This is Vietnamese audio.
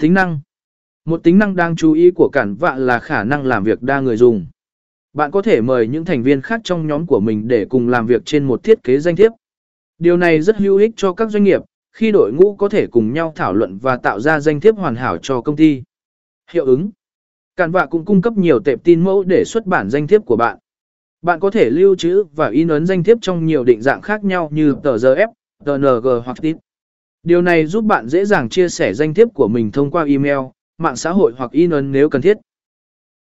Tính năng Một tính năng đang chú ý của cản vạ là khả năng làm việc đa người dùng. Bạn có thể mời những thành viên khác trong nhóm của mình để cùng làm việc trên một thiết kế danh thiếp. Điều này rất hữu ích cho các doanh nghiệp, khi đội ngũ có thể cùng nhau thảo luận và tạo ra danh thiếp hoàn hảo cho công ty. Hiệu ứng Cản vạ cũng cung cấp nhiều tệp tin mẫu để xuất bản danh thiếp của bạn. Bạn có thể lưu trữ và in ấn danh thiếp trong nhiều định dạng khác nhau như tờ GF, TNG hoặc TIP. Điều này giúp bạn dễ dàng chia sẻ danh thiếp của mình thông qua email, mạng xã hội hoặc in ấn nếu cần thiết.